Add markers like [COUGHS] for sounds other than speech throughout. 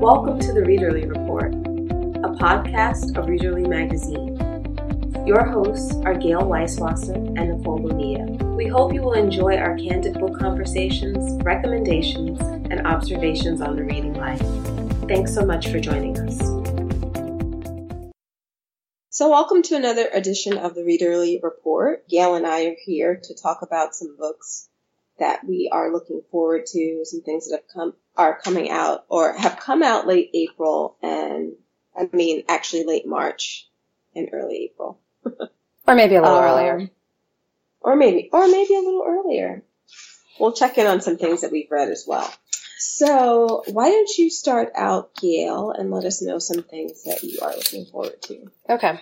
Welcome to the Readerly Report, a podcast of Readerly Magazine. Your hosts are Gayle Weiswasser and Nicole Bonilla. We hope you will enjoy our candid book conversations, recommendations, and observations on the reading life. Thanks so much for joining us. So, welcome to another edition of the Readerly Report. Gayle and I are here to talk about some books that we are looking forward to, some things that have come are coming out or have come out late April and I mean actually late March and early April. or maybe a little um, earlier. Or maybe or maybe a little earlier. We'll check in on some things that we've read as well. So, why don't you start out, Gayle, and let us know some things that you are looking forward to? Okay.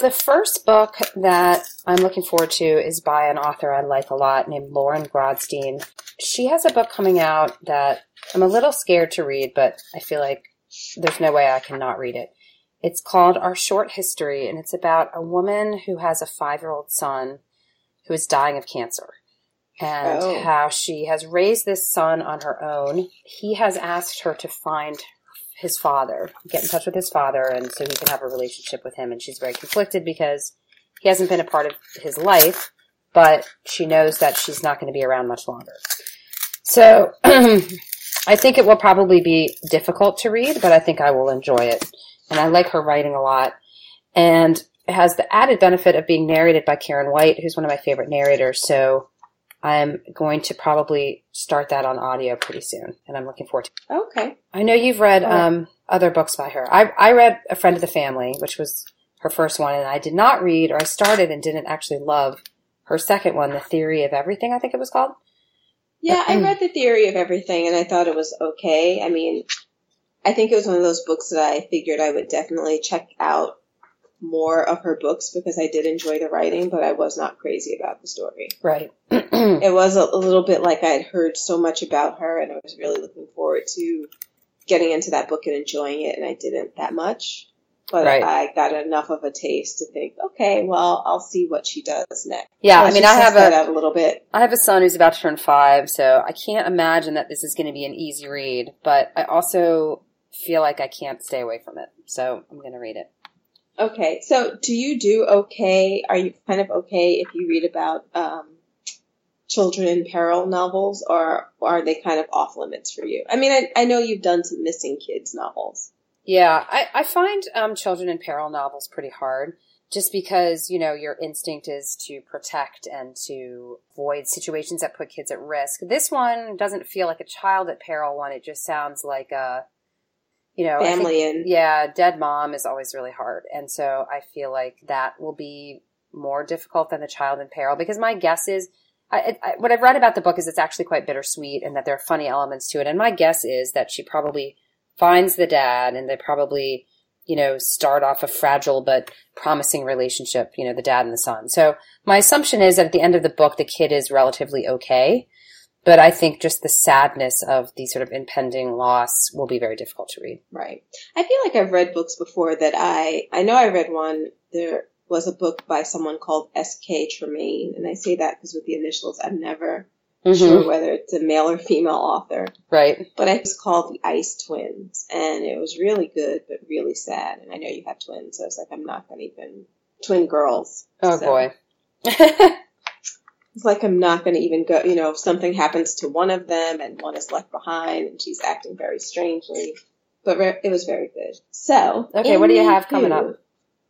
The first book that I'm looking forward to is by an author I like a lot named Lauren Grodstein. She has a book coming out that I'm a little scared to read, but I feel like there's no way I cannot read it. It's called Our Short History, and it's about a woman who has a five year old son who is dying of cancer and oh. how she has raised this son on her own. He has asked her to find his father, get in touch with his father, and so he can have a relationship with him. And she's very conflicted because he hasn't been a part of his life, but she knows that she's not going to be around much longer. So [CLEARS THROAT] I think it will probably be difficult to read, but I think I will enjoy it. And I like her writing a lot. And it has the added benefit of being narrated by Karen White, who's one of my favorite narrators. So I'm going to probably start that on audio pretty soon, and I'm looking forward to it. Okay. I know you've read um, other books by her. I, I read A Friend of the Family, which was her first one, and I did not read, or I started and didn't actually love her second one, The Theory of Everything, I think it was called. Yeah, I read The Theory of Everything and I thought it was okay. I mean, I think it was one of those books that I figured I would definitely check out more of her books because I did enjoy the writing, but I was not crazy about the story. Right. [CLEARS THROAT] it was a, a, little bit like I had heard so much about her and I was really looking forward to getting into that book and enjoying it, and I didn't that much but right. I got enough of a taste to think, okay, well, I'll see what she does next. Yeah, I mean, I have a, a little bit. I have a son who's about to turn five, so I can't imagine that this is going to be an easy read. But I also feel like I can't stay away from it, so I'm going to read it. Okay, so do you do okay? Are you kind of okay if you read about um, children in peril novels, or, are they kind of off limits for you? I mean, I, I know you've done some missing kids novels. Yeah, I, I find um, children in peril novels pretty hard just because, you know, your instinct is to protect and to avoid situations that put kids at risk. This one doesn't feel like a child at peril one. It just sounds like a, you know, family think, and yeah, dead mom is always really hard. And so I feel like that will be more difficult than the child in peril because my guess is I, I, what I've read about the book is it's actually quite bittersweet and that there are funny elements to it. And my guess is that she probably finds the dad and they probably, you know, start off a fragile but promising relationship, you know, the dad and the son. So my assumption is that at the end of the book, the kid is relatively okay. But I think just the sadness of the sort of impending loss will be very difficult to read. Right. I feel like I've read books before that I, I know I read one, there was a book by someone called S.K. Tremayne. And I say that because with the initials, I'm never mm-hmm. sure whether it's a male or female author. Right. But it was called The Ice Twins, and it was really good, but really sad. And I know you have twins, so it's like I'm not going to even twin girls. Oh so. boy. [LAUGHS] it's like I'm not going to even go. You know, if something happens to one of them and one is left behind, and she's acting very strangely. But re- it was very good. So, okay, what do you have coming up?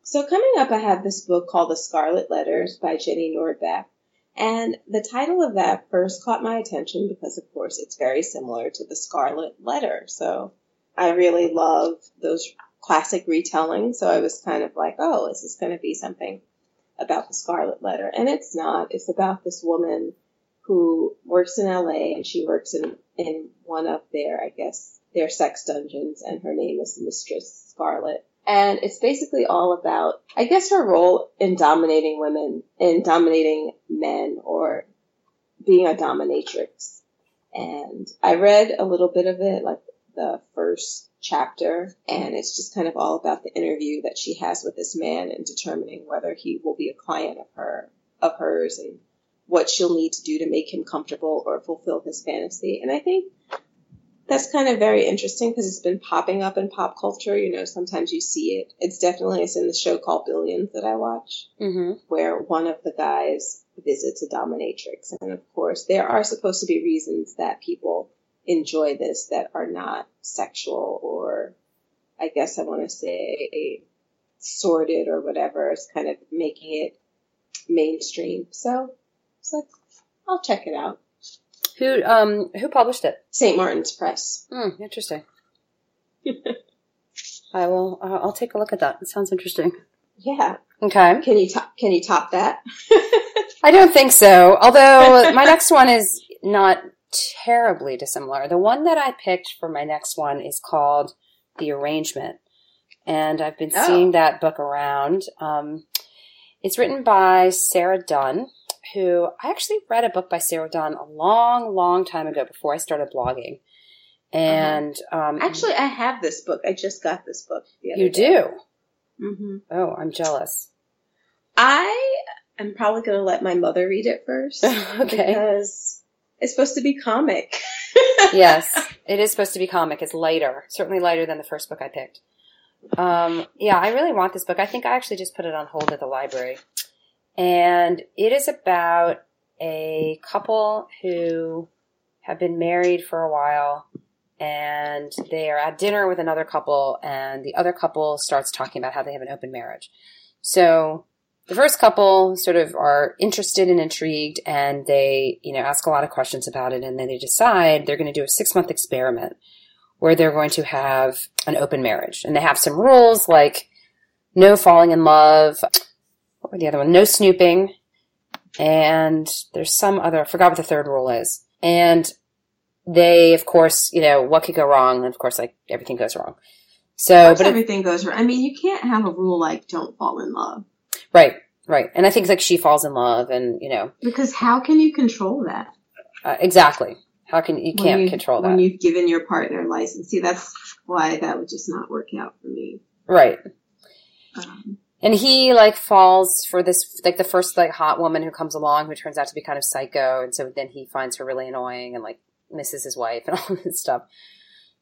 So coming up, I have this book called The Scarlet Letters by Jenny Nordbak. And the title of that first caught my attention because, of course, it's very similar to the Scarlet Letter. So I really love those classic retellings. So I was kind of like, oh, is this going to be something about the Scarlet Letter? And it's not. It's about this woman who works in LA and she works in, in one of their, I guess, their sex dungeons and her name is Mistress Scarlet. And it's basically all about, I guess, her role in dominating women, in dominating men, or being a dominatrix. And I read a little bit of it, like the first chapter, and it's just kind of all about the interview that she has with this man and determining whether he will be a client of her, of hers, and what she'll need to do to make him comfortable or fulfill his fantasy. And I think that's kind of very interesting because it's been popping up in pop culture. You know, sometimes you see it. It's definitely it's in the show called Billions that I watch, hmm where one of the guys visits a dominatrix, and of course there are supposed to be reasons that people enjoy this that are not sexual or, I guess I want to say, sordid or whatever. It's kind of making it mainstream. So, so I'll check it out. Who um who published it? St. Martin's Press. Hmm, interesting. [LAUGHS] I will. Uh, I'll take a look at that. It sounds interesting. Yeah. Okay. Can you top? Can you top that? [LAUGHS] I don't think so. Although my next one is not terribly dissimilar. The one that I picked for my next one is called The Arrangement. And I've been Oh. seeing that book around. Um, it's written by Sarah Dunn, who I actually read a book by Sarah Dunn a long, long time ago before I started blogging. And um, Actually, I have this book. I just got this book. You do. hmm Oh, I'm jealous. I am probably going to let my mother read it first [LAUGHS] okay. because it's supposed to be comic. [LAUGHS] yes, it is supposed to be comic. It's lighter, certainly lighter than the first book I picked. Um, yeah, I really want this book. I think I actually just put it on hold at the library. And it is about a couple who have been married for a while and they are at dinner with another couple and the other couple starts talking about how they have an open marriage. So the first couple sort of are interested and intrigued and they, you know, ask a lot of questions about it and then they decide they're going to do a six month experiment where they're going to have an open marriage. And they have some rules like no falling in love. What were the other one? No snooping. And there's some other, I forgot what the third rule is. And they, of course, you know, what could go wrong? And of course, like everything goes wrong. So, but it, everything goes wrong. I mean, you can't have a rule like "don't fall in love" right, right. And I think like she falls in love and, you know, because how can you control that? uh, exactly. How can, you can't you- control that. when you've given your partner license. See, that's why that would just not work out for me. right. Um, And he like falls for this like the first like hot woman who comes along who turns out to be kind of psycho, and so then he finds her really annoying and like misses his wife and [LAUGHS] all this stuff.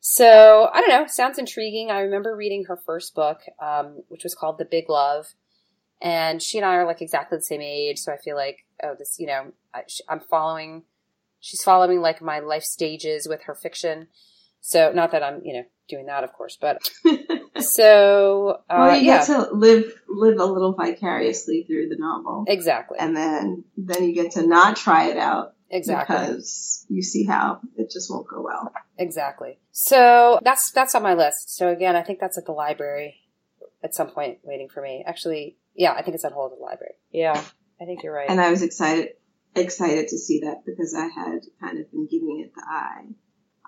So I don't know, sounds intriguing. I remember reading her first book, um, which was called The Big Love, and she and I are like exactly the same age, so I feel like oh this you know I, I'm following, she's following like my life stages with her fiction. So not that I'm you know doing that of course, but [LAUGHS] so uh, well, you yeah, get to live live a little vicariously through the novel, exactly. and then then you get to not try it out Exactly. because you see how it just won't go well. Exactly. So that's that's on my list. So again, I think that's at the library at some point waiting for me. Actually, yeah, I think it's on hold at the library. Yeah, I think you're right. And I was excited excited to see that because I had kind of been giving it the eye.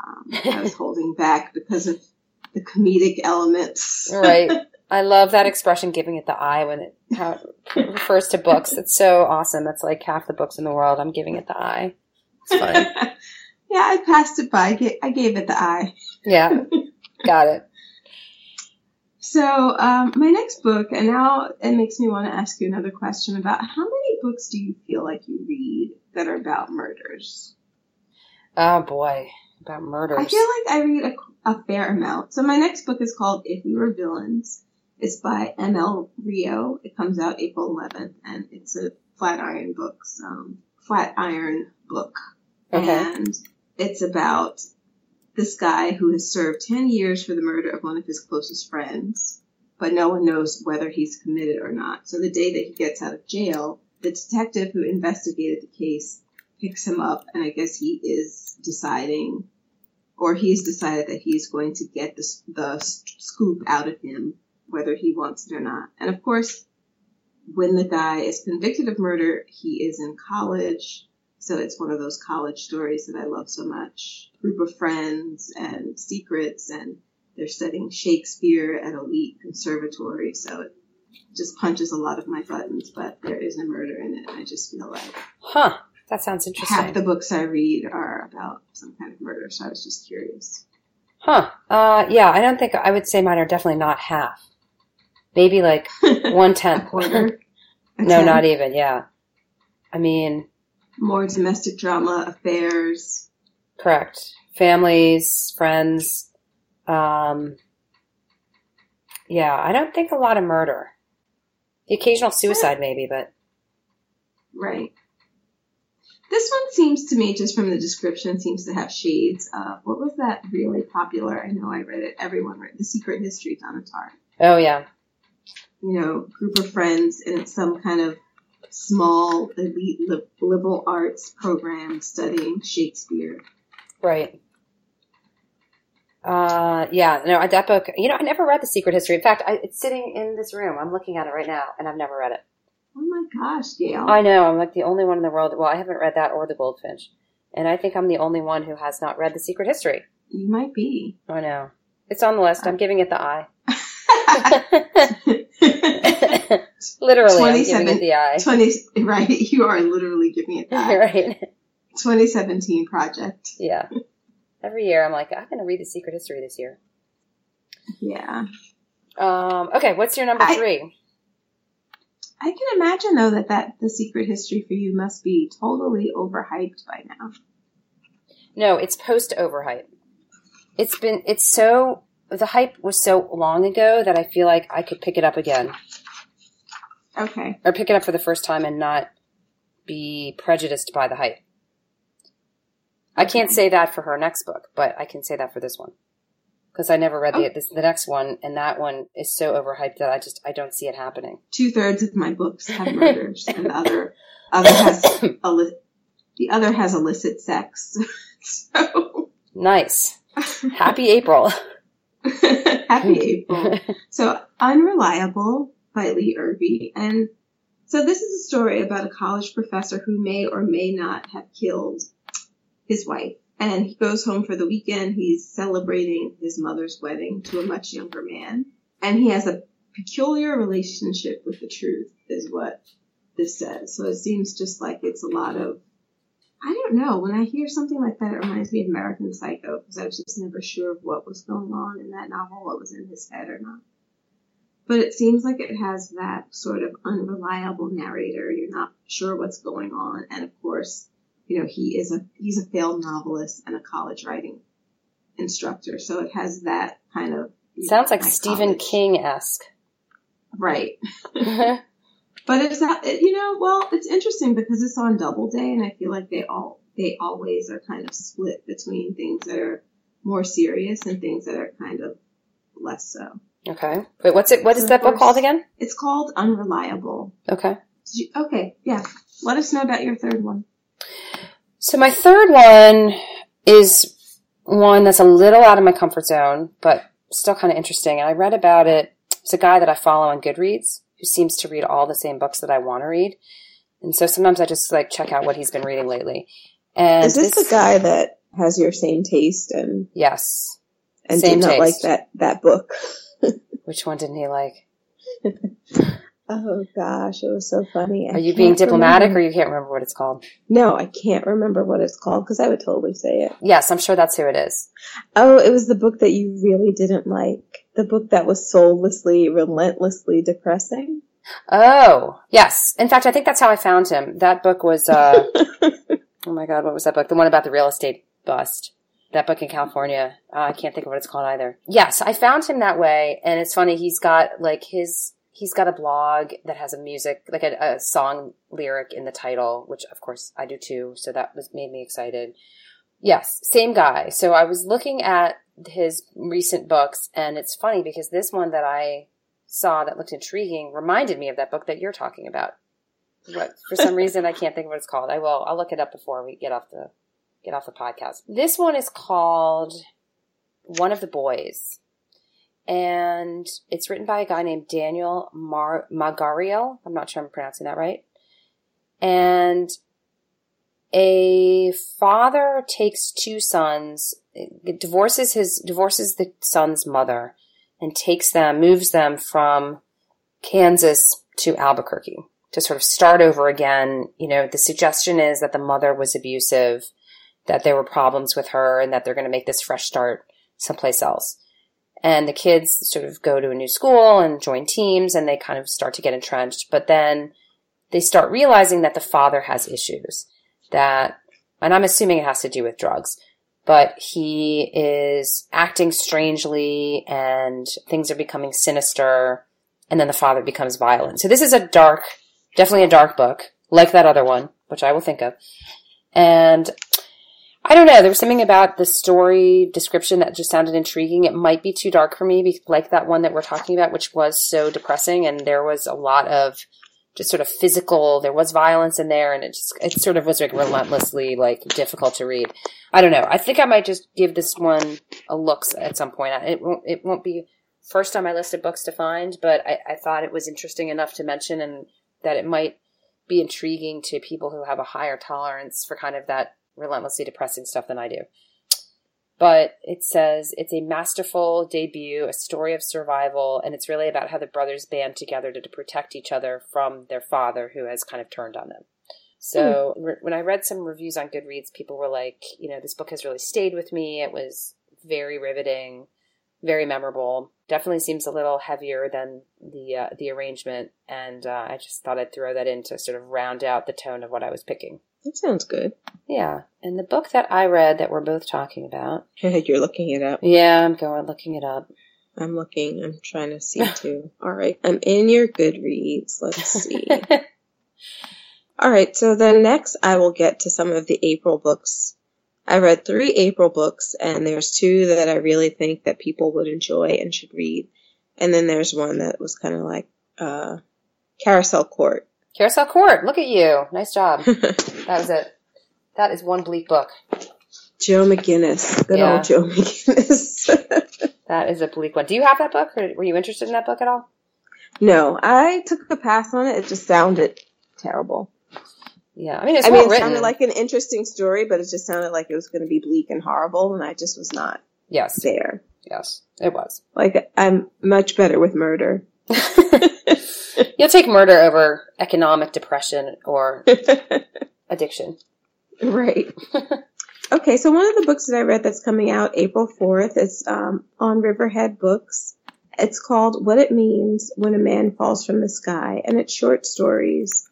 Um, I was [LAUGHS] holding back because of the comedic elements. right. [LAUGHS] I love that expression, giving it the eye when it, how it refers to books. It's so awesome. That's like half the books in the world. I'm giving it the eye. It's funny. [LAUGHS] yeah, I passed it by. I gave it the eye. Yeah, got it. So um, my next book, and now it makes me want to ask you another question about how many books do you feel like you read that are about murders? Oh boy, about murders. I feel like I read a, a fair amount. So my next book is called If We Were Villains. It's by M.L. Rio. It comes out April 11th, and it's a Flatiron Books, um, Flatiron book. Okay. And it's about this guy who has served 10 years for the murder of one of his closest friends, but no one knows whether he's committed or not. So the day that he gets out of jail, the detective who investigated the case picks him up, and I guess he is deciding, or he's decided that he's going to get the, the scoop out of him, whether he wants it or not. And of course, when the guy is convicted of murder, he is in college. So it's one of those college stories that I love so much. Group of friends and secrets, and they're studying Shakespeare at elite conservatory. So it just punches a lot of my buttons, but there is a murder in it. And I just feel like Huh. That sounds interesting. half the books I read are about some kind of murder. So I was just curious. Huh. Uh, yeah, I don't think I would say mine are definitely not half. Maybe like [LAUGHS] one tenth. quarter. no, tenth. not even. Yeah. I mean, more domestic drama affairs. correct. families, friends. Um, yeah, I don't think a lot of murder. The occasional suicide, maybe, but Right. This one seems to me, just from the description, seems to have shades of what was that really popular? I know I read it. Everyone read The Secret History, Donna Tartt. oh yeah, You know, group of friends, and it's some kind of small elite li- liberal arts program studying Shakespeare. right. Uh, yeah, no, that book. You know, I never read The Secret History. In fact, I, it's sitting in this room. I'm looking at it right now, and I've never read it. Oh my gosh, Gayle! I know. I'm like the only one in the world. Well, I haven't read that or The Goldfinch, and I think I'm the only one who has not read The Secret History. you might be. I know. It's on the list. I'm giving it the eye. [LAUGHS] [LAUGHS] Literally, I'm giving it the eye. 20, right, [LAUGHS] you are literally giving it that. [LAUGHS] right. 2017 project. Yeah. Every year, I'm like, I'm going to read The Secret History this year. Yeah. Um, okay, what's your number I- three? I can imagine though that, that the secret history for you must be totally overhyped by now. No, it's post overhype. It's been, it's so, the hype was so long ago that I feel like I could pick it up again Okay. or pick it up for the first time and not be prejudiced by the hype. I can't say that for her next book, but I can say that for this one. Because I never read the, Oh. this, the next one, and that one is so overhyped that I just, I don't see it happening. Two thirds of my books have [LAUGHS] murders, and the other other has illi- the other has illicit sex. [LAUGHS] so Nice. Happy April. [LAUGHS] [LAUGHS] happy April. [LAUGHS] So Unreliable by Lee Irby. And so this is a story about a college professor who may or may not have killed his wife. And he goes home for the weekend. He's celebrating his mother's wedding to a much younger man. And he has a peculiar relationship with the truth is what this says. So it seems just like it's a lot of don't know. When I hear something like that, it reminds me of American Psycho because I was just never sure of what was going on in that novel, what was in his head or not. But it seems like it has that sort of unreliable narrator. You're not sure what's going on, and of course, you know he is a he's a failed novelist and a college writing instructor, so it has that kind of you know, Sounds like Stephen King esque. right? [LAUGHS] But it's not, it- you know, well, it's interesting because it's on Doubleday, and I feel like they all they always are kind of split between things that are more serious and things that are kind of less so. okay. Wait, what's it? What is So that book called again? It's called Unreliable. Okay. You, okay, yeah. Let us know about your third one. So my third one is one that's a little out of my comfort zone, but still kind of interesting. And I read about it. It's a guy that I follow on Goodreads who seems to read all the same books that I want to read. And so sometimes I just like check out what he's been reading lately. And Is this, the guy that has your same taste and Yes. and Same did not taste. like that that book? [LAUGHS] Which one didn't he like? Oh gosh, it was so funny. I Are you being diplomatic remember- or you can't remember what it's called? No, I can't remember what it's called because I would totally say it. Yes, I'm sure that's who it is. Oh, it was the book that you really didn't like. The book that was soullessly, relentlessly depressing. Oh, yes. In fact, I think that's how I found him. That book was, uh, [LAUGHS] oh my God, what was that book? The one about the real estate bust. That book in California. Uh, I can't think of what it's called either. Yes, I found him that way. And it's funny, he's got like his, he's got a blog that has a music, like a, a song lyric in the title, which of course I do too. So that was made me excited. Yes, same guy. So I was looking at his recent books and it's funny because this one that I saw that looked intriguing reminded me of that book that you're talking about. But for some reason, I can't think of what it's called. I will. I'll look it up before we get off the get off the podcast. This one is called One of the Boys, and it's written by a guy named Daniel Mar- Magariel. I'm not sure I'm pronouncing that right. And a father takes two sons, divorces his divorces the son's mother, and takes them, moves them from Kansas to Albuquerque to sort of start over again. You know, the suggestion is that the mother was abusive, that there were problems with her, and that they're going to make this fresh start someplace else. And the kids sort of go to a new school and join teams, and they kind of start to get entrenched. But then they start realizing that the father has issues that, and I'm assuming it has to do with drugs, but he is acting strangely and things are becoming sinister and then the father becomes violent. So this is a dark, definitely a dark book, like that other one, which I will think of. And I don't know. There was something about the story description that just sounded intriguing. It might be too dark for me, like that one that we're talking about, which was so depressing. And there was a lot of just sort of physical. There was violence in there, and it just it sort of was like relentlessly like difficult to read. I don't know. I think I might just give this one a look at some point. It won't. It won't be first on my list of books to find, but I, I thought it was interesting enough to mention, and that it might be intriguing to people who have a higher tolerance for kind of that relentlessly depressing stuff than I do. But it says it's a masterful debut, a story of survival, and it's really about how the brothers band together to, to protect each other from their father who has kind of turned on them. So mm. re- when I read some reviews on Goodreads, people were like, you know, this book has really stayed with me. It was very riveting, very memorable. Definitely seems a little heavier than the uh, the arrangement, and uh, I just thought I'd throw that in to sort of round out the tone of what I was picking. That sounds good. Yeah. And the book that I read that we're both talking about. [LAUGHS] You're looking it up. Yeah, I'm going looking it up. I'm looking. I'm trying to see too. [LAUGHS] All right. I'm in your Goodreads. Let's see. [LAUGHS] All right. So then next I will get to some of the April books. I read three April books and there's two that I really think that people would enjoy and should read. And then there's one that was kind of like, uh, Carousel Court. Carousel Court. Look at you. Nice job. [LAUGHS] that was it. That is one bleak book. Joe McGinniss. Good yeah. old Joe McGinniss. [LAUGHS] that is a bleak one. Do you have that book, or were you interested in that book at all? No, I took a pass on it. It just sounded terrible. Yeah, I mean, it's I mean, it written. sounded like an interesting story, but it just sounded like it was going to be bleak and horrible, and I just was not. Yes. There. Yes, it was. Like I'm much better with murder. [LAUGHS] You'll take murder over economic depression or [LAUGHS] addiction. Right. [LAUGHS] okay, so one of the books that I read that's coming out April 4th is um, on Riverhead Books. It's called What It Means When a Man Falls from the Sky, and it's short stories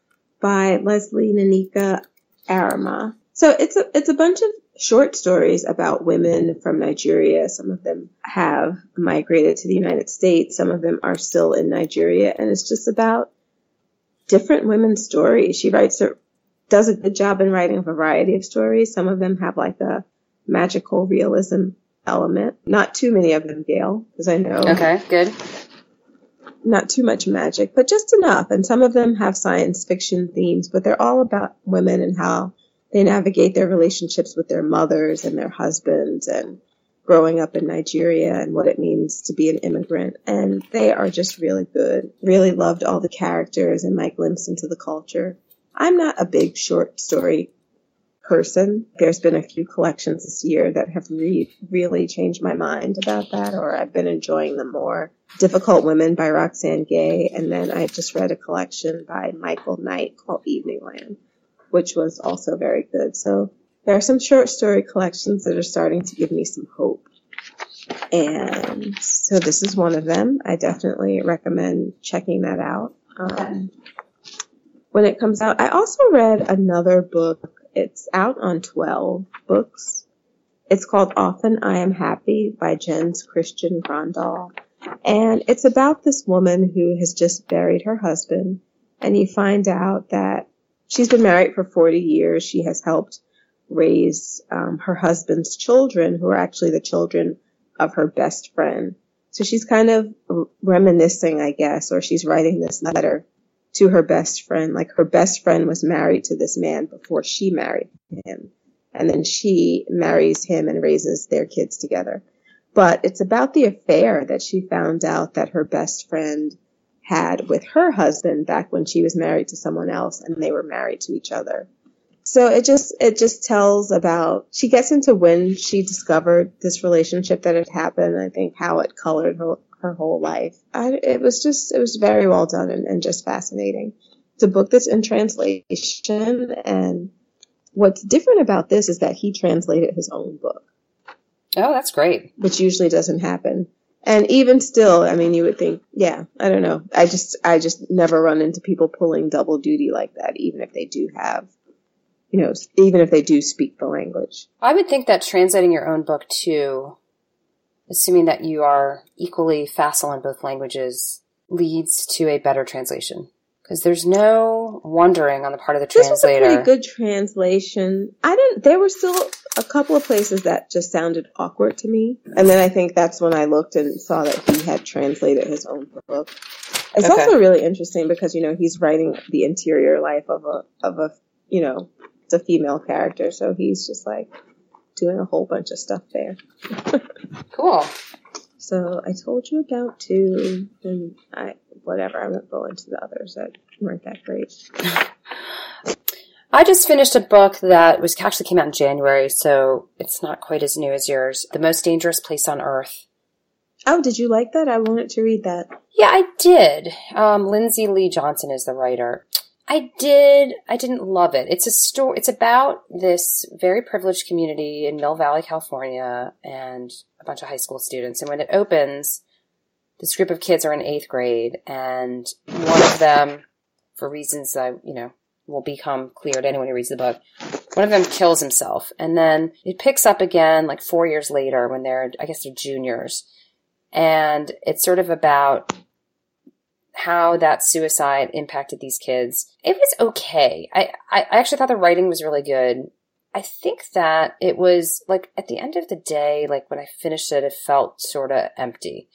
by Lesley Nneka Arimah. So it's a, it's a bunch of short stories about women from Nigeria. Some of them have migrated to the United States. Some of them are still in Nigeria. And it's just about different women's stories. She writes, does a good job in writing a variety of stories. Some of them have like a magical realism element. Not too many of them, Gayle, because I know. Okay, good. Not too much magic, but just enough. And some of them have science fiction themes, but they're all about women and how they navigate their relationships with their mothers and their husbands and growing up in Nigeria and what it means to be an immigrant. And they are just really good. Really loved all the characters and my glimpse into the culture. I'm not a big short story person. There's been a few collections this year that have re- really changed my mind about that, or I've been enjoying them more. Difficult Women by Roxane Gay, and then I just read a collection by Michael Knight called Eveningland which was also very good. So there are some short story collections that are starting to give me some hope. And so this is one of them. I definitely recommend checking that out. Um, when it comes out, I also read another book. It's out on 12 books. It's called Often I Am Happy by Jens Christian Grøndahl. And it's about this woman who has just buried her husband. And you find out that she's been married for 40 years. She has helped raise um, her husband's children, who are actually the children of her best friend. So she's kind of reminiscing, I guess, or she's writing this letter to her best friend. Like her best friend was married to this man before she married him. And then she marries him and raises their kids together. But it's about the affair that she found out that her best friend had with her husband back when she was married to someone else and they were married to each other. So it just, it just tells about, she gets into when she discovered this relationship that had happened. I think how it colored her, her whole life. I, it was just, it was very well done and, and just fascinating. It's a book that's in translation and what's different about this is that he translated his own book. Oh, that's great. Which usually doesn't happen. And even still, I mean, you would think, yeah, I don't know. I just, I just never run into people pulling double duty like that, even if they do have, you know, even if they do speak the language. I would think that translating your own book too, assuming that you are equally facile in both languages, leads to a better translation. Because there's no wondering on the part of the translator. This was a pretty good translation. I didn't. There were still a couple of places that just sounded awkward to me, and then I think that's when I looked and saw that he had translated his own book. It's Okay. also really interesting because you know he's writing the interior life of a of a you know it's a female character, so he's just like doing a whole bunch of stuff there. [LAUGHS] Cool. So I told you about two, and I whatever. I won't go into the others that weren't that great. I just finished a book that was actually came out in January, so it's not quite as new as yours. The Most Dangerous Place on Earth. Oh, did you like that? I wanted to read that. Yeah, I did. Um, Lindsey Lee Johnson is the writer. I did. I didn't love it. It's a story. It's about this very privileged community in Mill Valley, California, and a bunch of high school students. And when it opens, this group of kids are in eighth grade, and one of them, for reasons that you know, will become clear to anyone who reads the book, one of them kills himself, and then it picks up again like four years later when they're, I guess, they're juniors, and it's sort of about how that suicide impacted these kids. It was okay. I, I actually thought the writing was really good. I think that it was like at the end of the day, like when I finished it, it felt sort of empty.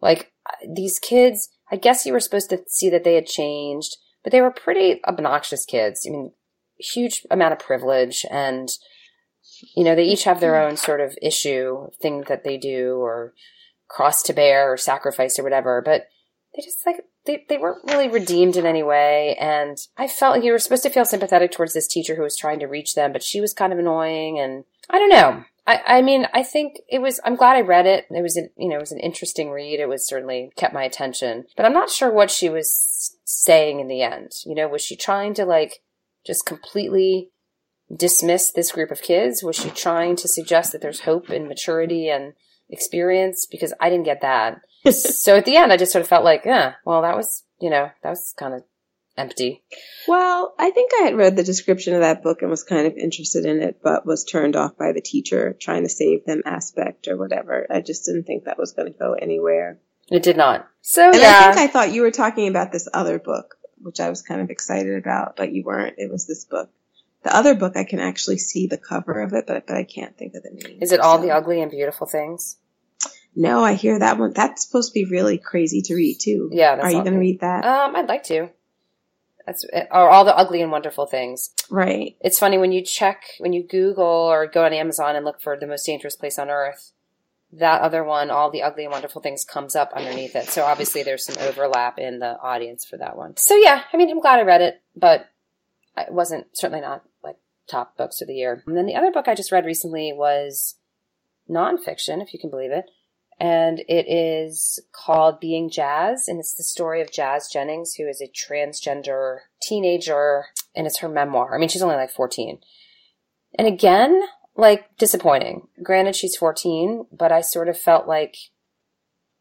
Like these kids, I guess you were supposed to see that they had changed, but they were pretty obnoxious kids. I mean, huge amount of privilege and you know, they each have their own sort of issue, thing that they do or cross to bear or sacrifice or whatever, but they just like they, they weren't really redeemed in any way and i felt like you were supposed to feel sympathetic towards this teacher who was trying to reach them but she was kind of annoying and i don't know. I, I mean i think it was i'm glad i read it. It was an, you know it was an interesting read. It was certainly kept my attention but i'm not sure what she was saying in the end. You know was she trying to like just completely dismiss this group of kids? Was she trying to suggest that there's hope and maturity and experience? Because i didn't get that [LAUGHS] so at the end, I just sort of felt like, yeah, well, that was, you know, that was kind of empty. Well, I think I had read the description of that book and was kind of interested in it, but was turned off by the teacher trying to save them aspect or whatever. I just didn't think that was going to go anywhere. It did not. So And yeah, I think I thought you were talking about this other book, which I was kind of excited about, but you weren't. It was this book. The other book, I can actually see the cover of it, but but I can't think of the name. is it all So- the ugly and beautiful things? No, I hear that one. That's supposed to be really crazy to read too. Yeah, that's Are you going to read that? Um, I'd like to. That's or all the ugly and wonderful things. right. It's funny when you check when you Google or go on Amazon and look for the most dangerous place on earth. That other one, all the ugly and wonderful things, comes up underneath it. So obviously there's some overlap in the audience for that one. So yeah, I mean, I'm glad I read it, but it wasn't certainly not like top books of the year. And then the other book I just read recently was nonfiction, if you can believe it. And it is called Being Jazz, and it's the story of Jazz Jennings, who is a transgender teenager, and it's her memoir. I mean, she's only like 14. And again, like disappointing. Granted, she's 14, but I sort of felt like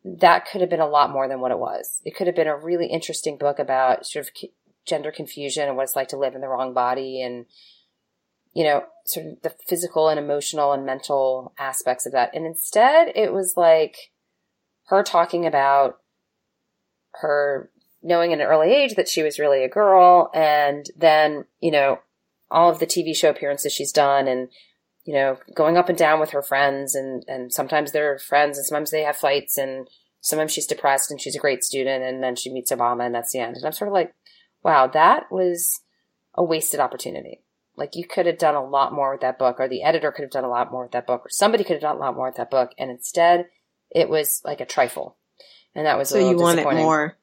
that could have been a lot more than what it was. It could have been a really interesting book about sort of gender confusion and what it's like to live in the wrong body and, you know, sort of the physical and emotional and mental aspects of that. And instead, it was like her talking about her knowing at an early age that she was really a girl and then, you know, all of the TV show appearances she's done and, you know, going up and down with her friends and, and sometimes they're friends and sometimes they have fights and sometimes she's depressed and she's a great student and then she meets Obama and that's the end. And I'm sort of like, wow, that was a wasted opportunity. Like you could have done a lot more with that book or the editor could have done a lot more with that book or somebody could have done a lot more with that book. And instead it was like a trifle. And that was a So you want it more.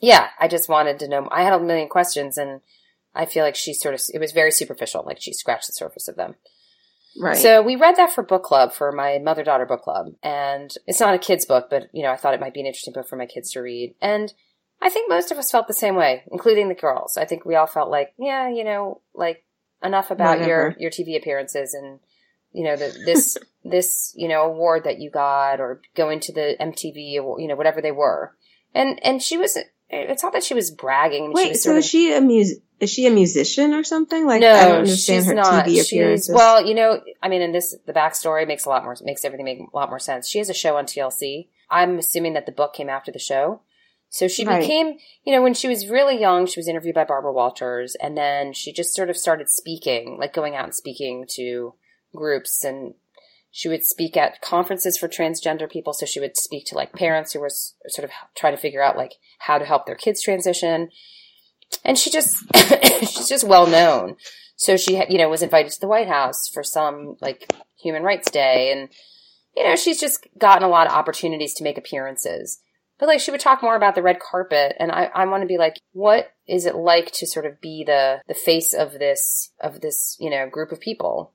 Yeah, I just wanted to know. I had a million questions, and I feel like she sort of it was very superficial. Like she scratched the surface of them. Right. So we read that for book club for my mother daughter book club, and it's not a kids book, but you know I thought it might be an interesting book for my kids to read, and I think most of us felt the same way, including the girls. I think we all felt like, yeah, you know, like enough about your Whatever. your TV appearances and you know the, this [LAUGHS] this you know award that you got or going to the MTV award, you know whatever they were, and and she was it's not that she was bragging. I mean, she Wait, was so is of- she a mus- is she a musician or something? Like no, I don't understand she's her not. TV She's, well, you know, I mean, in this, the backstory makes a lot more, makes everything make a lot more sense. She has a show on TLC. I'm assuming that the book came after the show. So she Right. became, you know, when she was really young, she was interviewed by Barbara Walters, and then she just sort of started speaking, like going out and speaking to groups, and she would speak at conferences for transgender people. So she would speak to like parents who were sort of trying to figure out like how to help their kids transition. And she just, [COUGHS] she's just well known. So she, you know, was invited to the White House for some like Human Rights Day, and you know, she's just gotten a lot of opportunities to make appearances. But like, she would talk more about the red carpet, and I, I want to be like, what is it like to sort of be the the face of this of this you know group of people?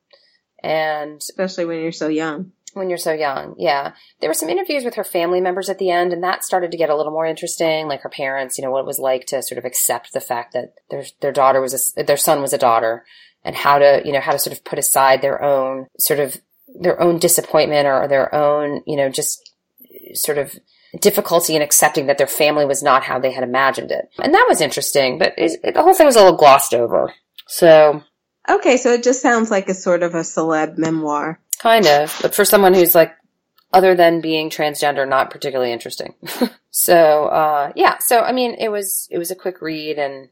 And especially when you're so young. when you're so young. Yeah. There were some interviews with her family members at the end, and that started to get a little more interesting. Like her parents, you know, what it was like to sort of accept the fact that their their daughter was a, their son was a daughter, and how to you know how to sort of put aside their own sort of their own disappointment or their own you know just sort of difficulty in accepting that their family was not how they had imagined it, and that was interesting. But it, it- the whole thing was a little glossed over. So Okay, so it just sounds like a sort of a celeb memoir. Kind of, but for someone who's like, other than being transgender, not particularly interesting. [LAUGHS] so, uh, yeah. So, I mean, it was it was a quick read, and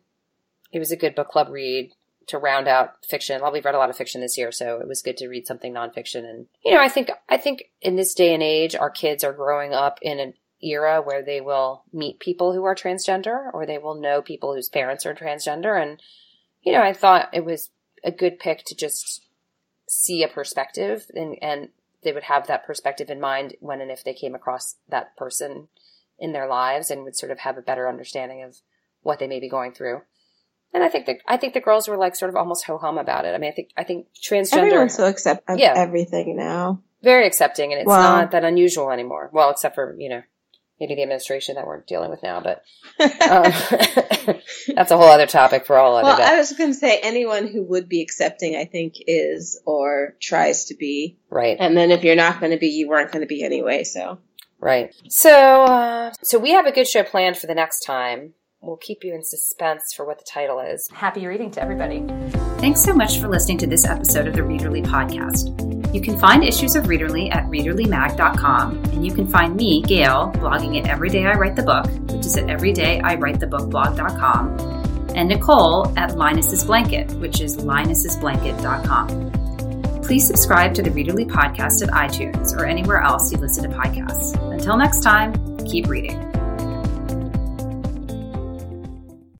it was a good book club read to round out fiction. Well, we've read a lot of fiction this year, so it was good to read something nonfiction. And you know, I think I think in this day and age, our kids are growing up in an era where they will meet people who are transgender, or they will know people whose parents are transgender, and you know, I thought it was a good pick to just see a perspective and, and they would have that perspective in mind when and if they came across that person in their lives and would sort of have a better understanding of what they may be going through. And I think that I think the girls were like sort of almost ho hum about it. I mean, I think I think transgender Everyone's so accept of Yeah. everything now. very accepting, and it's Well- not that unusual anymore. Well, except for you know maybe the administration that we're dealing with now, but [LAUGHS] um, [LAUGHS] that's a whole other topic for all other well, day. I was going to say anyone who would be accepting, I think, is or tries to be. right. And then if you're not going to be, you weren't going to be anyway. So Right. So, uh, so we have a good show planned for the next time. We'll keep you in suspense for what the title is. Happy reading to everybody. Thanks so much for listening to this episode of the Readerly Podcast. You can find issues of Readerly at readerlymag.com, and you can find me, Gayle, blogging at Every Day I Write the Book, which is at everydayIwritethebookblog.com, and Nicole at Linus's Blanket, which is linus'sblanket.com. Please subscribe to the Readerly Podcast at iTunes or anywhere else you listen to podcasts. Until next time, keep reading.